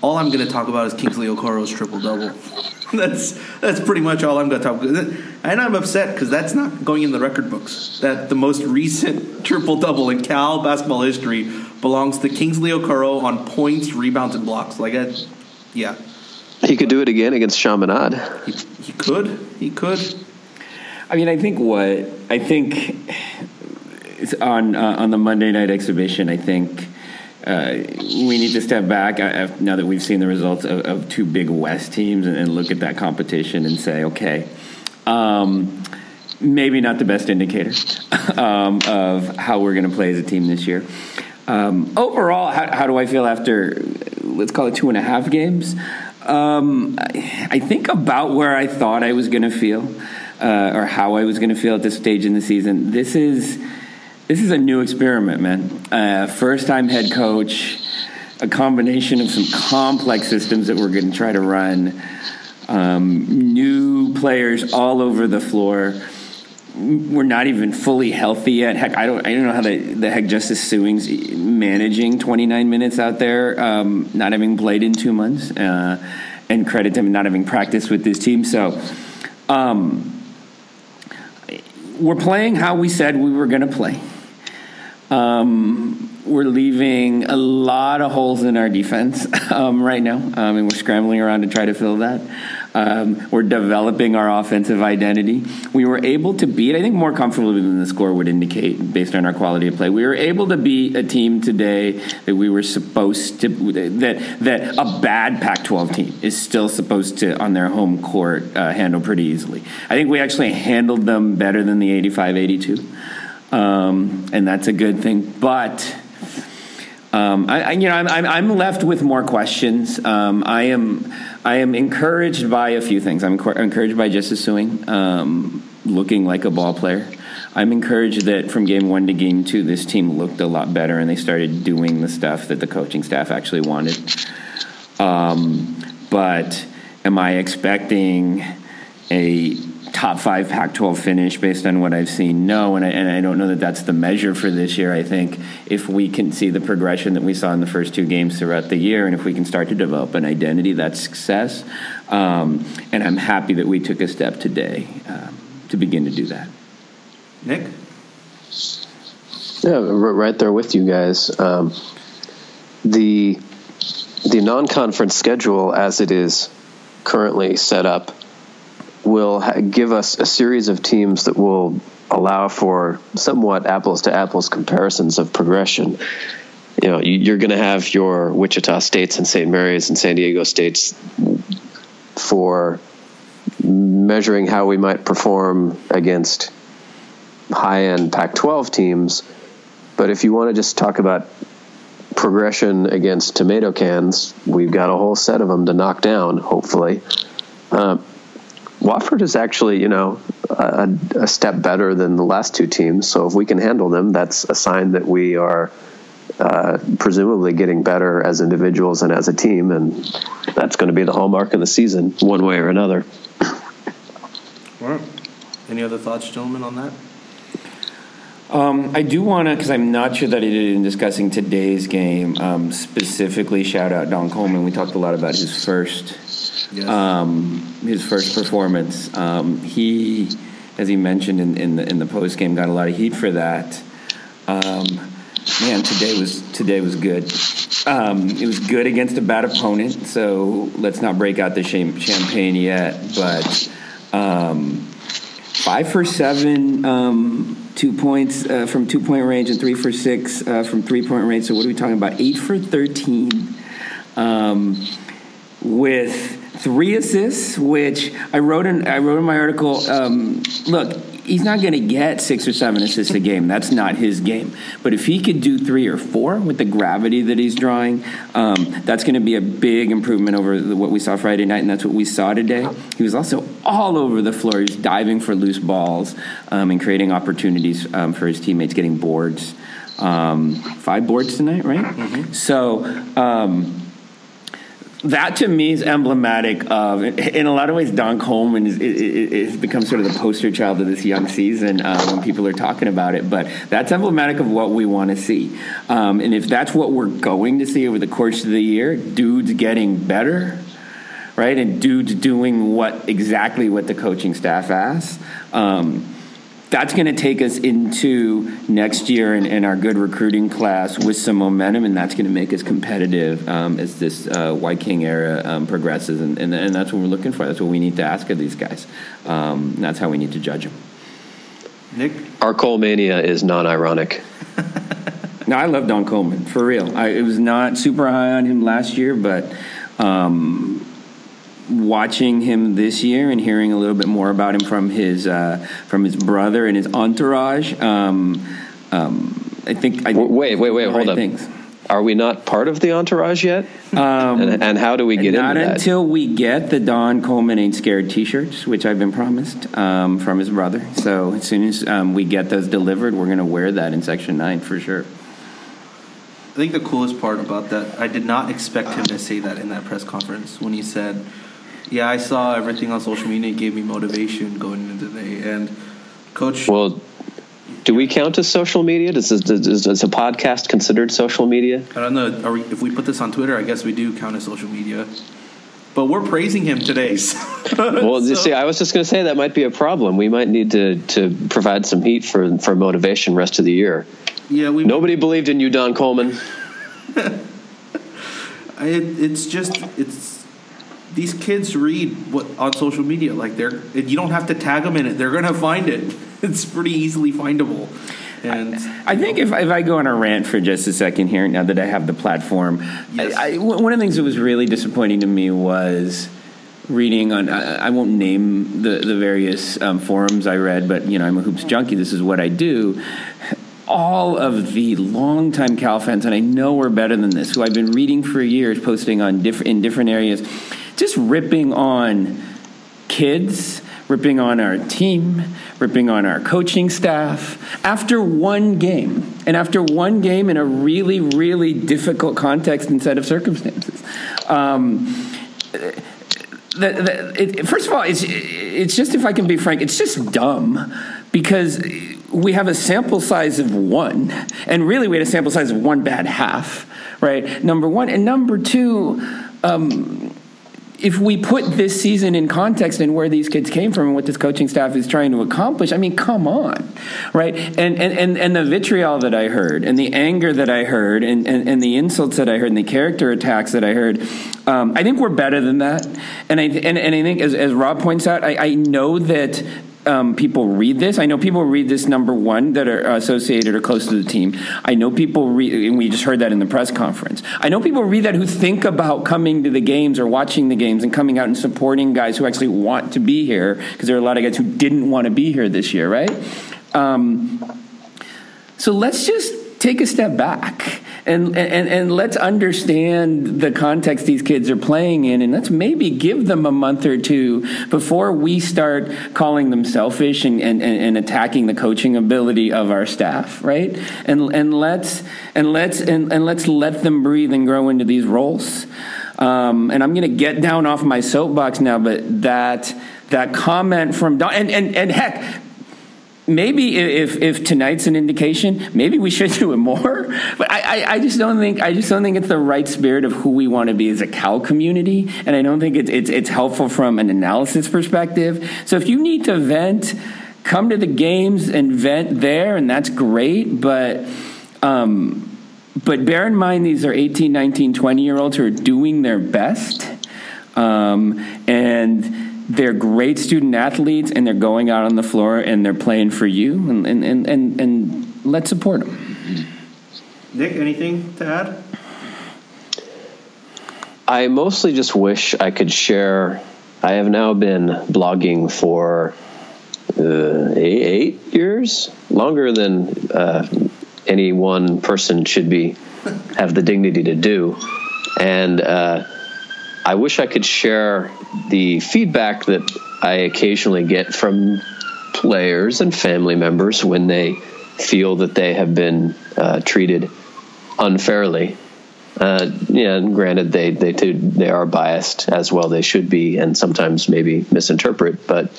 all I'm going to talk about is Kingsley Okoroh's triple double. <laughs> that's that's pretty much all I'm going to talk about. And I'm upset because that's not going in the record books. That the most recent <laughs> triple double in Cal basketball history belongs to Kingsley Okoroh on points, rebounds, and blocks. Like, I, yeah. He could do it again against Chaminade. He, he could. He could. I mean, I think what I think it's on uh, on the Monday night exhibition. I think uh, we need to step back uh, now that we've seen the results of, of two big West teams and, and, look at that competition and say, okay, um, maybe not the best indicator <laughs> um, of how we're going to play as a team this year. Um, overall, how, how, do I feel after let's call it two and a half games? Um, I think about where I thought I was going to feel, uh, or how I was going to feel at this stage in the season. This is this is a new experiment, man. Uh, first time head coach, a combination of some complex systems that we're going to try to run, um, new players all over the floor. We're not even fully healthy yet. Heck, I don't. I don't know how the, the heck Justice Sueing's managing 29 minutes out there, um, not having played in two months, uh, and credit him not having practiced with this team. So, um, we're playing how we said we were going to play. Um, we're leaving a lot of holes in our defense <laughs> um, right now, um, and we're scrambling around to try to fill that. Um, we're developing our offensive identity. We were able to beat, I think, more comfortably than the score would indicate, based on our quality of play. We were able to beat a team today that we were supposed to that that a bad Pac-12 team is still supposed to on their home court uh, handle pretty easily. I think we actually handled them better than the 85-82 um, and that's a good thing. But um, I, I, you know, I'm, I'm, left with more questions. Um, I am I am encouraged by a few things. I'm encouraged by Justice Sueing um, looking like a ball player. I'm encouraged that from game one to game two, this team looked a lot better and they started doing the stuff that the coaching staff actually wanted. Um, but am I expecting a top five Pac 12 finish based on what I've seen? No, and I, and I don't know that that's the measure for this year. I think if we can see the progression that we saw in the first two games throughout the year, and if we can start to develop an identity, that's success. Um, and I'm happy that we took a step today um, to begin to do that. Nick? Yeah, right there with you guys. Um, the the non-conference schedule as it is currently set up will give us a series of teams that will allow for somewhat apples to apples comparisons of progression. You know, you're going to have your Wichita States and St. Mary's and San Diego States for measuring how we might perform against high end Pac 12 teams. But if you want to just talk about progression against tomato cans, we've got a whole set of them to knock down, hopefully. Uh, Wofford is actually, you know, a, a, step better than the last two teams. So if we can handle them, that's a sign that we are uh, presumably getting better as individuals and as a team, and that's going to be the hallmark of the season, one way or another. All right. Any other thoughts, gentlemen, on that? Um, I do want to, because I'm not sure that I did in discussing today's game, um, specifically shout out Don Coleman. We talked a lot about his first yes. um, his first performance. Um, he, as he mentioned in, in the in the post game, got a lot of heat for that. Um, man, today was today was good. Um, it was good against a bad opponent, so let's not break out the champagne yet. But um, five for seven, um, two points uh, from two point range, and three for six uh, from three point range. So what are we talking about? Eight for thirteen. Um, with three assists, which I wrote in I wrote in my article. Um, look, he's not going to get six or seven assists a game. That's not his game. But if he could do three or four with the gravity that he's drawing, um, that's going to be a big improvement over the, what we saw Friday night, and that's what we saw today. He was also all over the floor. He's diving for loose balls um, and creating opportunities um, for his teammates, getting boards. Um, five boards tonight, right? Mm-hmm. So um, that to me is emblematic of, in a lot of ways, Don Coleman is, become sort of the poster child of this young season uh, when people are talking about it. But that's emblematic of what we want to see. Um, and if that's what we're going to see over the course of the year, dudes getting better, right? And dudes doing what exactly what the coaching staff asks. Um, that's going to take us into next year and, and, our good recruiting class with some momentum, and that's going to make us competitive um, as this uh, Wyking era um, progresses. And, and, and, that's what we're looking for. That's what we need to ask of these guys. Um, that's how we need to judge them. Nick? Our Colemania is non ironic. <laughs> no, I love Don Coleman, for real. I, it was not super high on him last year, but um, watching him this year and hearing a little bit more about him from his uh, from his brother and his entourage. Um, um, I think. I wait, wait, wait, hold right up. Things. Are we not part of the entourage yet? Um, and, and, how do we get not into that? until we get the Don Coleman Ain't Scared T-shirts, which I've been promised um, from his brother. So as soon as um, we get those delivered, we're going to wear that in Section Nine for sure. I think the coolest part about that, I did not expect him to say that in that press conference when he said yeah, I saw everything on social media. It gave me motivation going into the day. And coach, well, do we count as social media? Does, does, does a podcast considered social media? I don't know. We, if we put this on Twitter, I guess we do count as social media. But we're praising him today. <laughs> well, so. see, I was just going to say that might be a problem. We might need to, to provide some heat for for motivation rest of the year. Yeah, we nobody believed in you, Don Coleman. <laughs> it, it's just it's these kids read what on social media. Like they're you don't have to tag them in it; they're gonna find it. <laughs> It's pretty easily findable. And I, I think if, if I go on a rant for just a second here, now that I have the platform, yes. I, I, one of the things that was really disappointing to me was reading on I, won't name the the various um, forums I read, but you know I'm a hoops junkie. This is what I do. All of the longtime Cal fans, and I know we're better than this, who I've been reading for years, posting on different in different areas just ripping on kids, ripping on our team, ripping on our coaching staff after one game. And after one game in a really, really difficult context and set of circumstances. Um, the, the, it, first of all, it's, it's just, if I can be frank, it's just dumb because we have a sample size of one. And really, we had a sample size of one bad half, right? Number one. And number two, um, if we put this season in context and where these kids came from and what this coaching staff is trying to accomplish, I mean, come on, right? And and and, and the vitriol that I heard, and the anger that I heard, and, and, and the insults that I heard, and the character attacks that I heard, um, I think we're better than that. And I and, and I think as, as Rob points out, I, I know that um, people read this. I know people read this number one that are associated or close to the team. I know people read, and we just heard that in the press conference. I know people read that who think about coming to the games or watching the games and coming out and supporting guys who actually want to be here because there are a lot of guys who didn't want to be here this year, right? Um, so let's just take a step back and, and, and let's understand the context these kids are playing in, and let's maybe give them a month or two before we start calling them selfish and, and, and attacking the coaching ability of our staff, right? And, and let's, and, let's, and, and let's let them breathe and grow into these roles. Um, and I'm going to get down off my soapbox now, but that that comment from Don, and, and, and heck, maybe if if tonight's an indication, maybe we should <laughs> do it more. But I, I, I, just don't think I just don't think it's the right spirit of who we want to be as a Cal community, and I don't think it's it's, it's helpful from an analysis perspective. So if you need to vent, come to the games and vent there, and that's great. But um, but bear in mind these are 18, 19, 20 year olds who are doing their best, um, and they're great student athletes and they're going out on the floor and they're playing for you and, and, and, and, and let's support them. Nick, anything to add? I mostly just wish I could share. I have now been blogging for uh, eight, years, longer than uh, any one person should be have the dignity to do, and uh, I wish I could share the feedback that I occasionally get from players and family members when they feel that they have been uh, treated unfairly. Uh, yeah, and granted, they they they are biased as well. They should be, and sometimes maybe misinterpret. But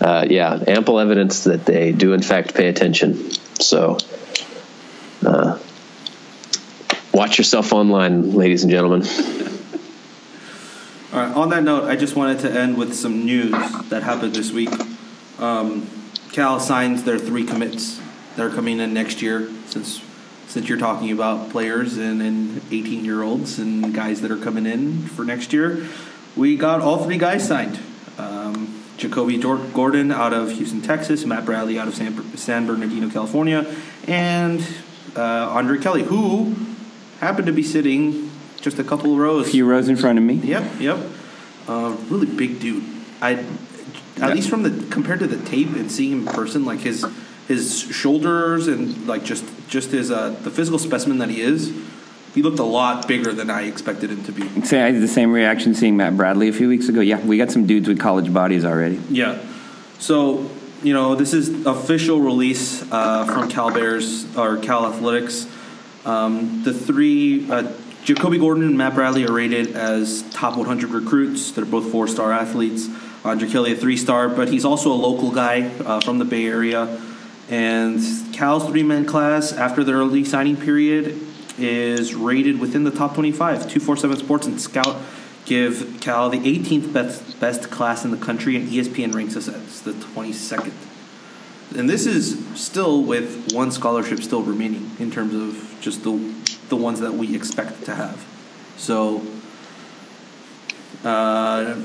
uh, yeah, ample evidence that they do in fact pay attention. So, uh, watch yourself online, ladies and gentlemen. <laughs> All right. On that note, I just wanted to end with some news that happened this week. Um, Cal signs their three commits that are coming in next year. Since since you're talking about players and, and 18 year olds and guys that are coming in for next year, we got all three guys signed. Um, Jacobi Gordon out of Houston, Texas, Matt Bradley out of San, San Bernardino, California, and uh, Andre Kelly, who happened to be sitting just a couple of rows. A few rows in front of me. Yep, yep. Uh, really big dude. I, at yeah. least from the compared to the tape and seeing him in person, like his his shoulders and like just just his uh, the physical specimen that he is. He looked a lot bigger than I expected him to be. Say I had the same reaction seeing Matt Bradley a few weeks ago. Yeah, we got some dudes with college bodies already. Yeah. So you know, this is official release uh, from Cal Bears or Cal Athletics. Um, the three uh, Jacobi Gordon and Matt Bradley are rated as top 100 recruits. They're both four star athletes. Andre Kelly, a three star, but he's also a local guy uh, from the Bay Area. And Cal's three man class, after the early signing period, is rated within the top 25. 247 Sports and Scout give Cal the 18th best, best class in the country, and ESPN ranks us as the 22nd. And this is still with one scholarship still remaining in terms of just the the ones that we expect to have. So uh,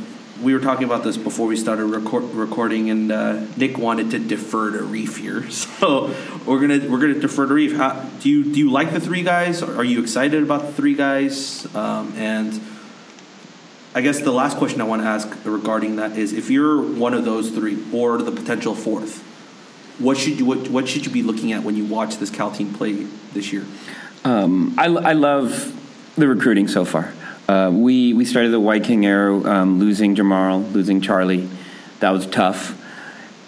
we were talking about this before we started record, recording, and uh, Nick wanted to defer to Reef here, <laughs> so we're gonna we're gonna defer to Reef. How, do you do you like the three guys? Are you excited about the three guys? Um, and I guess the last question I want to ask regarding that is, if you're one of those three or the potential fourth, what should you what, what should you be looking at when you watch this Cal team play this year? Um, I, I love the recruiting so far. Uh, we we started the Wyking era um, losing Jemarl, losing Charlie. That was tough.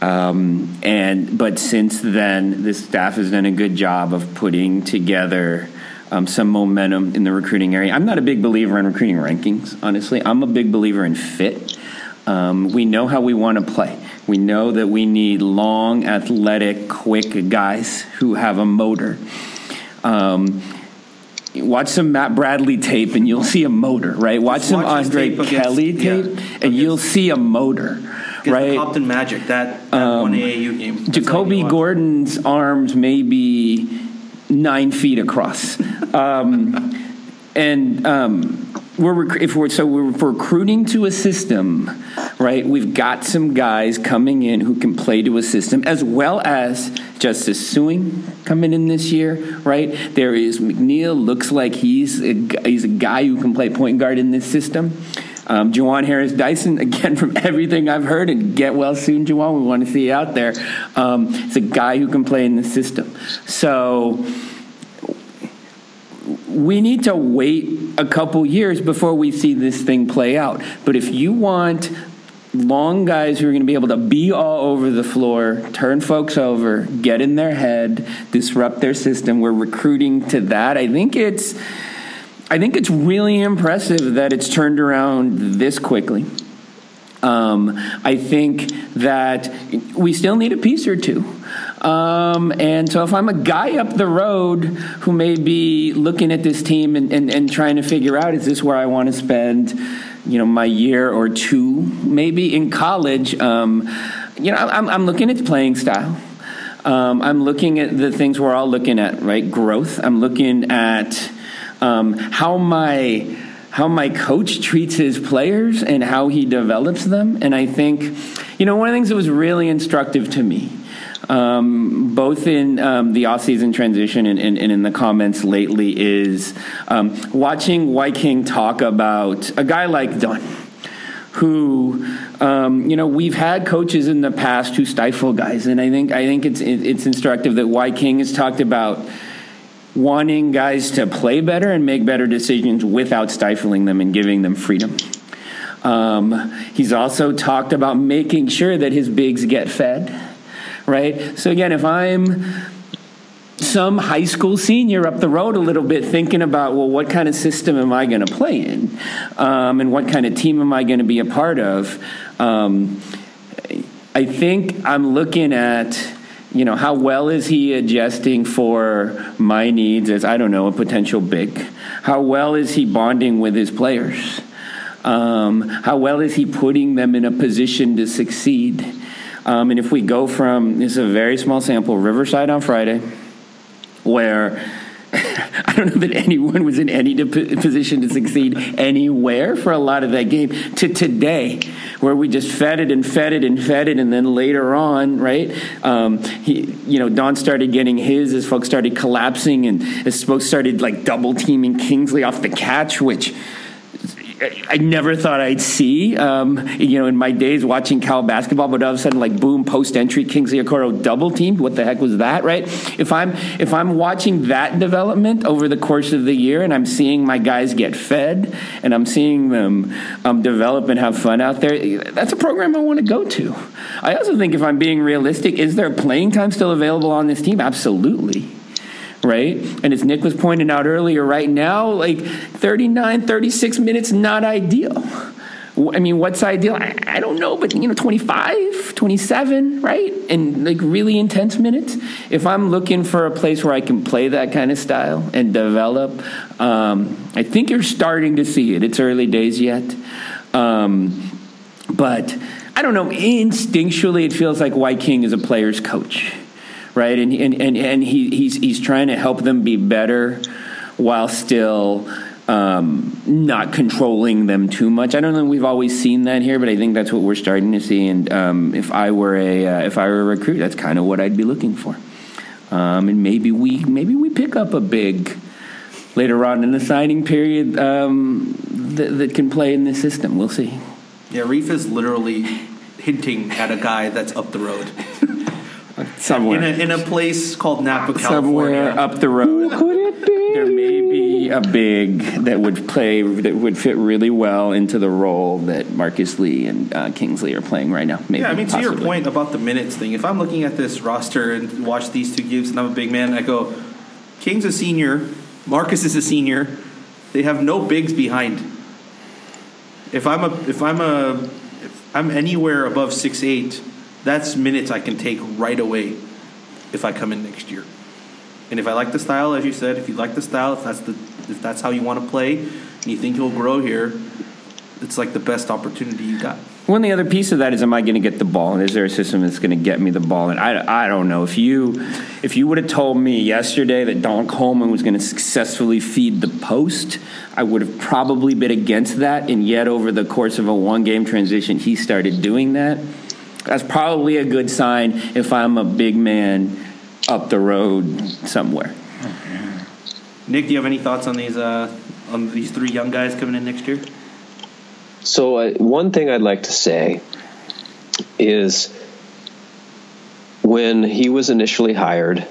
Um, and but since then, the staff has done a good job of putting together um, some momentum in the recruiting area. I'm not a big believer in recruiting rankings, honestly. I'm a big believer in fit. Um, we know how we want to play. We know that we need long, athletic, quick guys who have a motor. Um, watch some Matt Bradley tape and you'll see a motor, right? Watch Just some watch Andre tape Kelly against, tape yeah, and against, you'll see a motor, right? Compton Magic, that, that um, one AAU game. That's Jacobi Gordon's arms may be nine feet across. Um, and um, we're if we're so we're recruiting to a system, right? We've got some guys coming in who can play to a system, as well as Justice Sueing coming in this year, right? Darius McNeill looks like he's a, he's a guy who can play point guard in this system. Um, Juhwan Harris Dyson, <laughs> again, from everything I've heard, and get well soon, Juhwan. We want to see you out there. Um, it's a guy who can play in the system. So we need to wait a couple years before we see this thing play out. But if you want long guys who are going to be able to be all over the floor, turn folks over, get in their head, disrupt their system, we're recruiting to that. I think it's I think it's really impressive that it's turned around this quickly. Um, I think that we still need a piece or two. Um, and so if I'm a guy up the road who may be looking at this team and, and, and trying to figure out, is this where I want to spend, you know, my year or two, maybe in college, um, you know, I'm, I'm looking at the playing style. Um, I'm looking at the things we're all looking at, right? Growth. I'm looking at um, how my how my coach treats his players and how he develops them. And I think, you know, one of the things that was really instructive to me um, both in um, the off-season transition and, and, and, in the comments lately, is um, watching Wyking talk about a guy like Dunn, who um, you know we've had coaches in the past who stifle guys, and I think I think it's it's instructive that Wyking has talked about wanting guys to play better and make better decisions without stifling them and giving them freedom. Um, he's also talked about making sure that his bigs get fed right? So again, if I'm some high school senior up the road a little bit thinking about, well, what kind of system am I going to play in? Um, and what kind of team am I going to be a part of? Um, I think I'm looking at, you know, how well is he adjusting for my needs as, I don't know, a potential big? How well is he bonding with his players? Um, how well is he putting them in a position to succeed? Um, and if we go from, this is a very small sample, Riverside on Friday, where <laughs> I don't know that anyone was in any position to succeed anywhere for a lot of that game to today, where we just fed it and fed it and fed it, and then later on, right? Um, he, you know, Don started getting his as folks started collapsing, and as folks started like double teaming Kingsley off the catch, which I never thought I'd see, um, you know, in my days watching Cal basketball, but all of a sudden, like boom, post entry, Kingsley Okoroh double teamed. What the heck was that, right? If I'm if I'm watching that development over the course of the year, and I'm seeing my guys get fed, and I'm seeing them um, develop and have fun out there, that's a program I want to go to. I also think, if I'm being realistic, is there playing time still available on this team? Absolutely right? And as Nick was pointing out earlier, right now, like 39, 36 minutes, not ideal. I mean, what's ideal? I, I, don't know, but you know, 25, 27, right? And like really intense minutes. If I'm looking for a place where I can play that kind of style and develop, um, I think you're starting to see it. It's early days yet. Um, but I don't know, instinctually, it feels like Wyking is a player's coach right? And and and, and he, he's he's trying to help them be better while still um, not controlling them too much. I don't know. We've always seen that here, but I think that's what we're starting to see. And um, if I were a uh, if I were a recruit, that's kind of what I'd be looking for. Um, and maybe we maybe we pick up a big later on in the signing period um, that, that can play in this system. We'll see. Yeah, Reef is literally hinting at a guy that's up the road. <laughs> somewhere in a, in a place called Napa, California. Somewhere up the road. Who could it be? There may be a big that would play that would fit really well into the role that Marcus Lee and uh, Kingsley are playing right now. Maybe, yeah, I mean possibly. to your point about the minutes thing. If I'm looking at this roster and watch these two games, and I'm a big man, I go, King's a senior, Marcus is a senior. They have no bigs behind. If I'm a if I'm a if I'm anywhere above six eight that's minutes I can take right away if I come in next year. And if I like the style, as you said, if you like the style, if that's the if that's how you want to play, and you think you'll grow here, it's like the best opportunity you got. One the other piece of that is, am I going to get the ball? And is there a system that's going to get me the ball? And I, I don't know if you if you would have told me yesterday that Don Coleman was going to successfully feed the post, I would have probably been against that. And yet, over the course of a one game transition, he started doing that. That's probably a good sign if I'm a big man up the road somewhere. Nick, do you have any thoughts on these uh, on these three young guys coming in next year? So uh, one thing I'd like to say is when he was initially hired,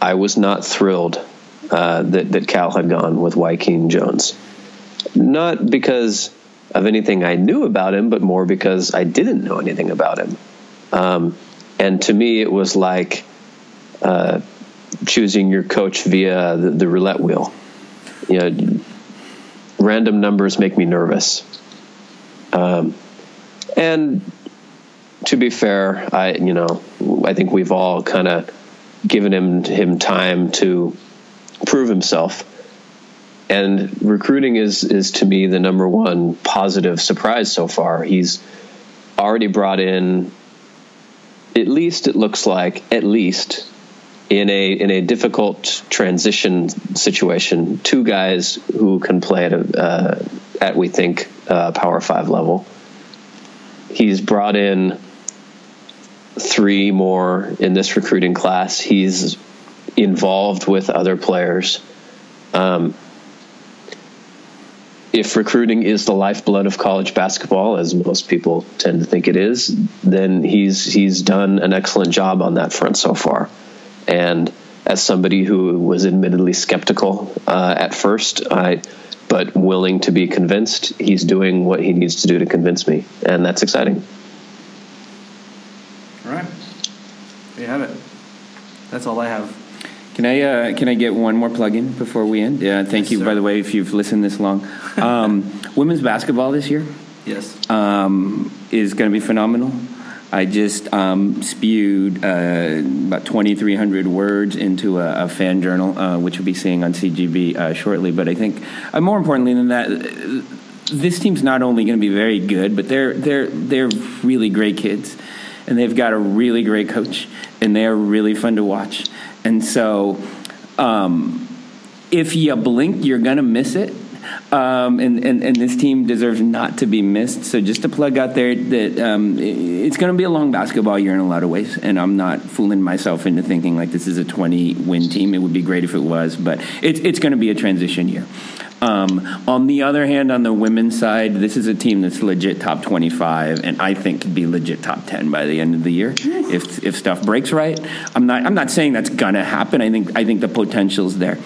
I was not thrilled uh, that that Cal had gone with Wyking Jones. Not because of anything I knew about him, but more because I didn't know anything about him. Um, and to me, it was like uh, choosing your coach via the, the, roulette wheel. You know, random numbers make me nervous. Um, and to be fair, I you know I think we've all kind of given him him time to prove himself and recruiting is is to me the number one positive surprise so far. He's already brought in at least it looks like at least in a in a difficult transition situation, two guys who can play at a uh, at we think uh, power five level. He's brought in three more in this recruiting class. He's involved with other players. Um, if recruiting is the lifeblood of college basketball, as most people tend to think it is, then he's he's done an excellent job on that front so far. And as somebody who was admittedly skeptical uh, at first, I but willing to be convinced, he's doing what he needs to do to convince me, and that's exciting. All right, there you have it. That's all I have. Can I uh, can I get one more plug in before we end? Yeah, thank Yes, you sir. by the way if you've listened this long. Um, <laughs> women's basketball this year Yes. um, is going to be phenomenal. I just um, spewed uh, about 2,300 words into a, a fan journal, uh, which we'll be seeing on CGB uh, shortly. But I think, uh, more importantly than that, this team's not only going to be very good, but they're they're they're really great kids, and they've got a really great coach, and they are really fun to watch. And so, um, if you blink, you're going to miss it. Um, and, and, and this team deserves not to be missed. So just to plug out there that um, i- it's going to be a long basketball year in a lot of ways. And I'm not fooling myself into thinking like this is a 20 win team. It would be great if it was, but it's, it's going to be a transition year. Um, on the other hand, on the women's side, this is a team that's legit top 25, and I think could be legit top 10 by the end of the year if if stuff breaks right. I'm not I'm not saying that's gonna happen. I think I think the potential's there.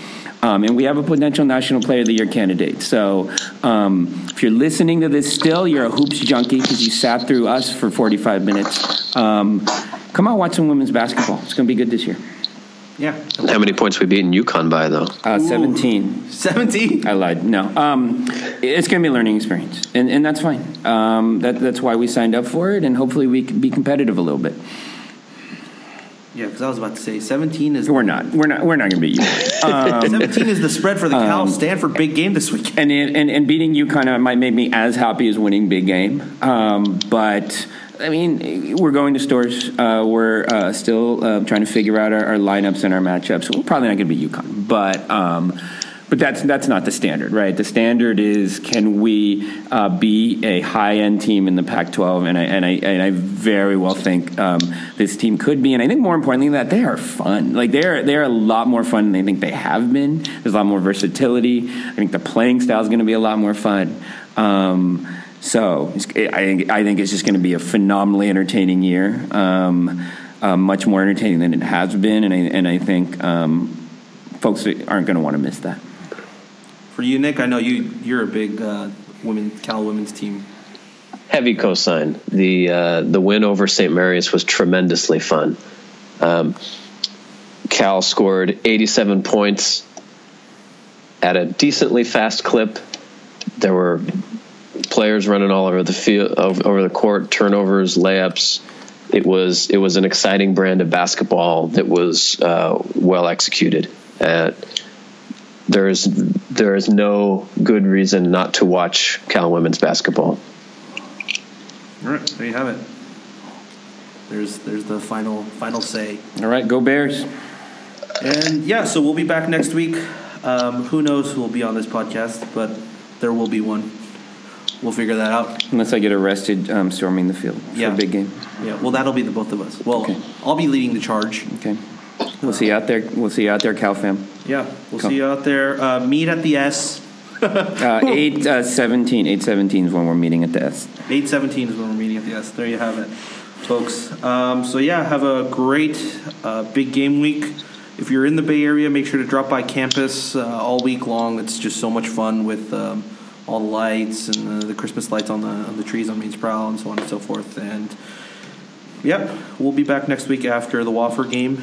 Um, and we have a potential National Player of the Year candidate. So um, if you're listening to this still, you're a hoops junkie because you sat through us for 45 minutes. Um, come on, watch some women's basketball. It's going to be good this year. Yeah. How many points we beaten UConn by though? Uh, 17. 17. I lied. No, um, it's going to be a learning experience, and, and that's fine. Um, that, that's why we signed up for it, and hopefully we can be competitive a little bit. Yeah, because I was about to say 17 is We're not. We're not. We're not going to beat you. <laughs> Um, 17 is the spread for the Cal Stanford big game this week. and, and and beating you kind of might make me as happy as winning big game. Um, but I mean, we're going to stores. Uh, we're uh, still uh, trying to figure out our, our lineups and our matchups. We're probably not going to be UConn, but. Um, but that's that's not the standard, right? The standard is can we uh, be a high end team in the Pac-12, and I and I and I very well think um, this team could be, and I think more importantly that they are fun. Like they're they're a lot more fun than I think they have been. There's a lot more versatility. I think the playing style is going to be a lot more fun. Um, so I think I think it's just going to be a phenomenally entertaining year, um, uh, much more entertaining than it has been, and I and I think um, folks aren't going to want to miss that. For you, Nick, I know you you're a big uh, women Cal women's team. Heavy cosign. The uh, the win over St. Mary's was tremendously fun. Um, Cal scored 87 points at a decently fast clip. There were players running all over the field, over, the court, turnovers, layups. It was it was an exciting brand of basketball that was uh, well executed. Uh, there is there is no good reason not to watch Cal women's basketball. All right, there you have it. There's there's the final final say. All right, go Bears. And yeah, so we'll be back next week. Um, who knows who will be on this podcast, but there will be one. We'll figure that out. Unless I get arrested um, storming the field for Yeah. a big game. Yeah, well, that'll be the both of us. Well, Okay. I'll be leading the charge. Okay. We'll see you out there. We'll see you out there, Cal fam. Yeah, we'll Cool. see you out there. Uh, meet at the S. <laughs> Uh, 8 uh, 17. 8 17 is when we're meeting at the S. 817 is when we're meeting at the S. There you have it, folks. Um, so, yeah, have a great uh, big game week. If you're in the Bay Area, make sure to drop by campus uh, all week long. It's just so much fun with um, all the lights and the, the Christmas lights on the, on the trees on Maine's Prowl and so on and so forth. And, yep, we'll be back next week after the Wofford game.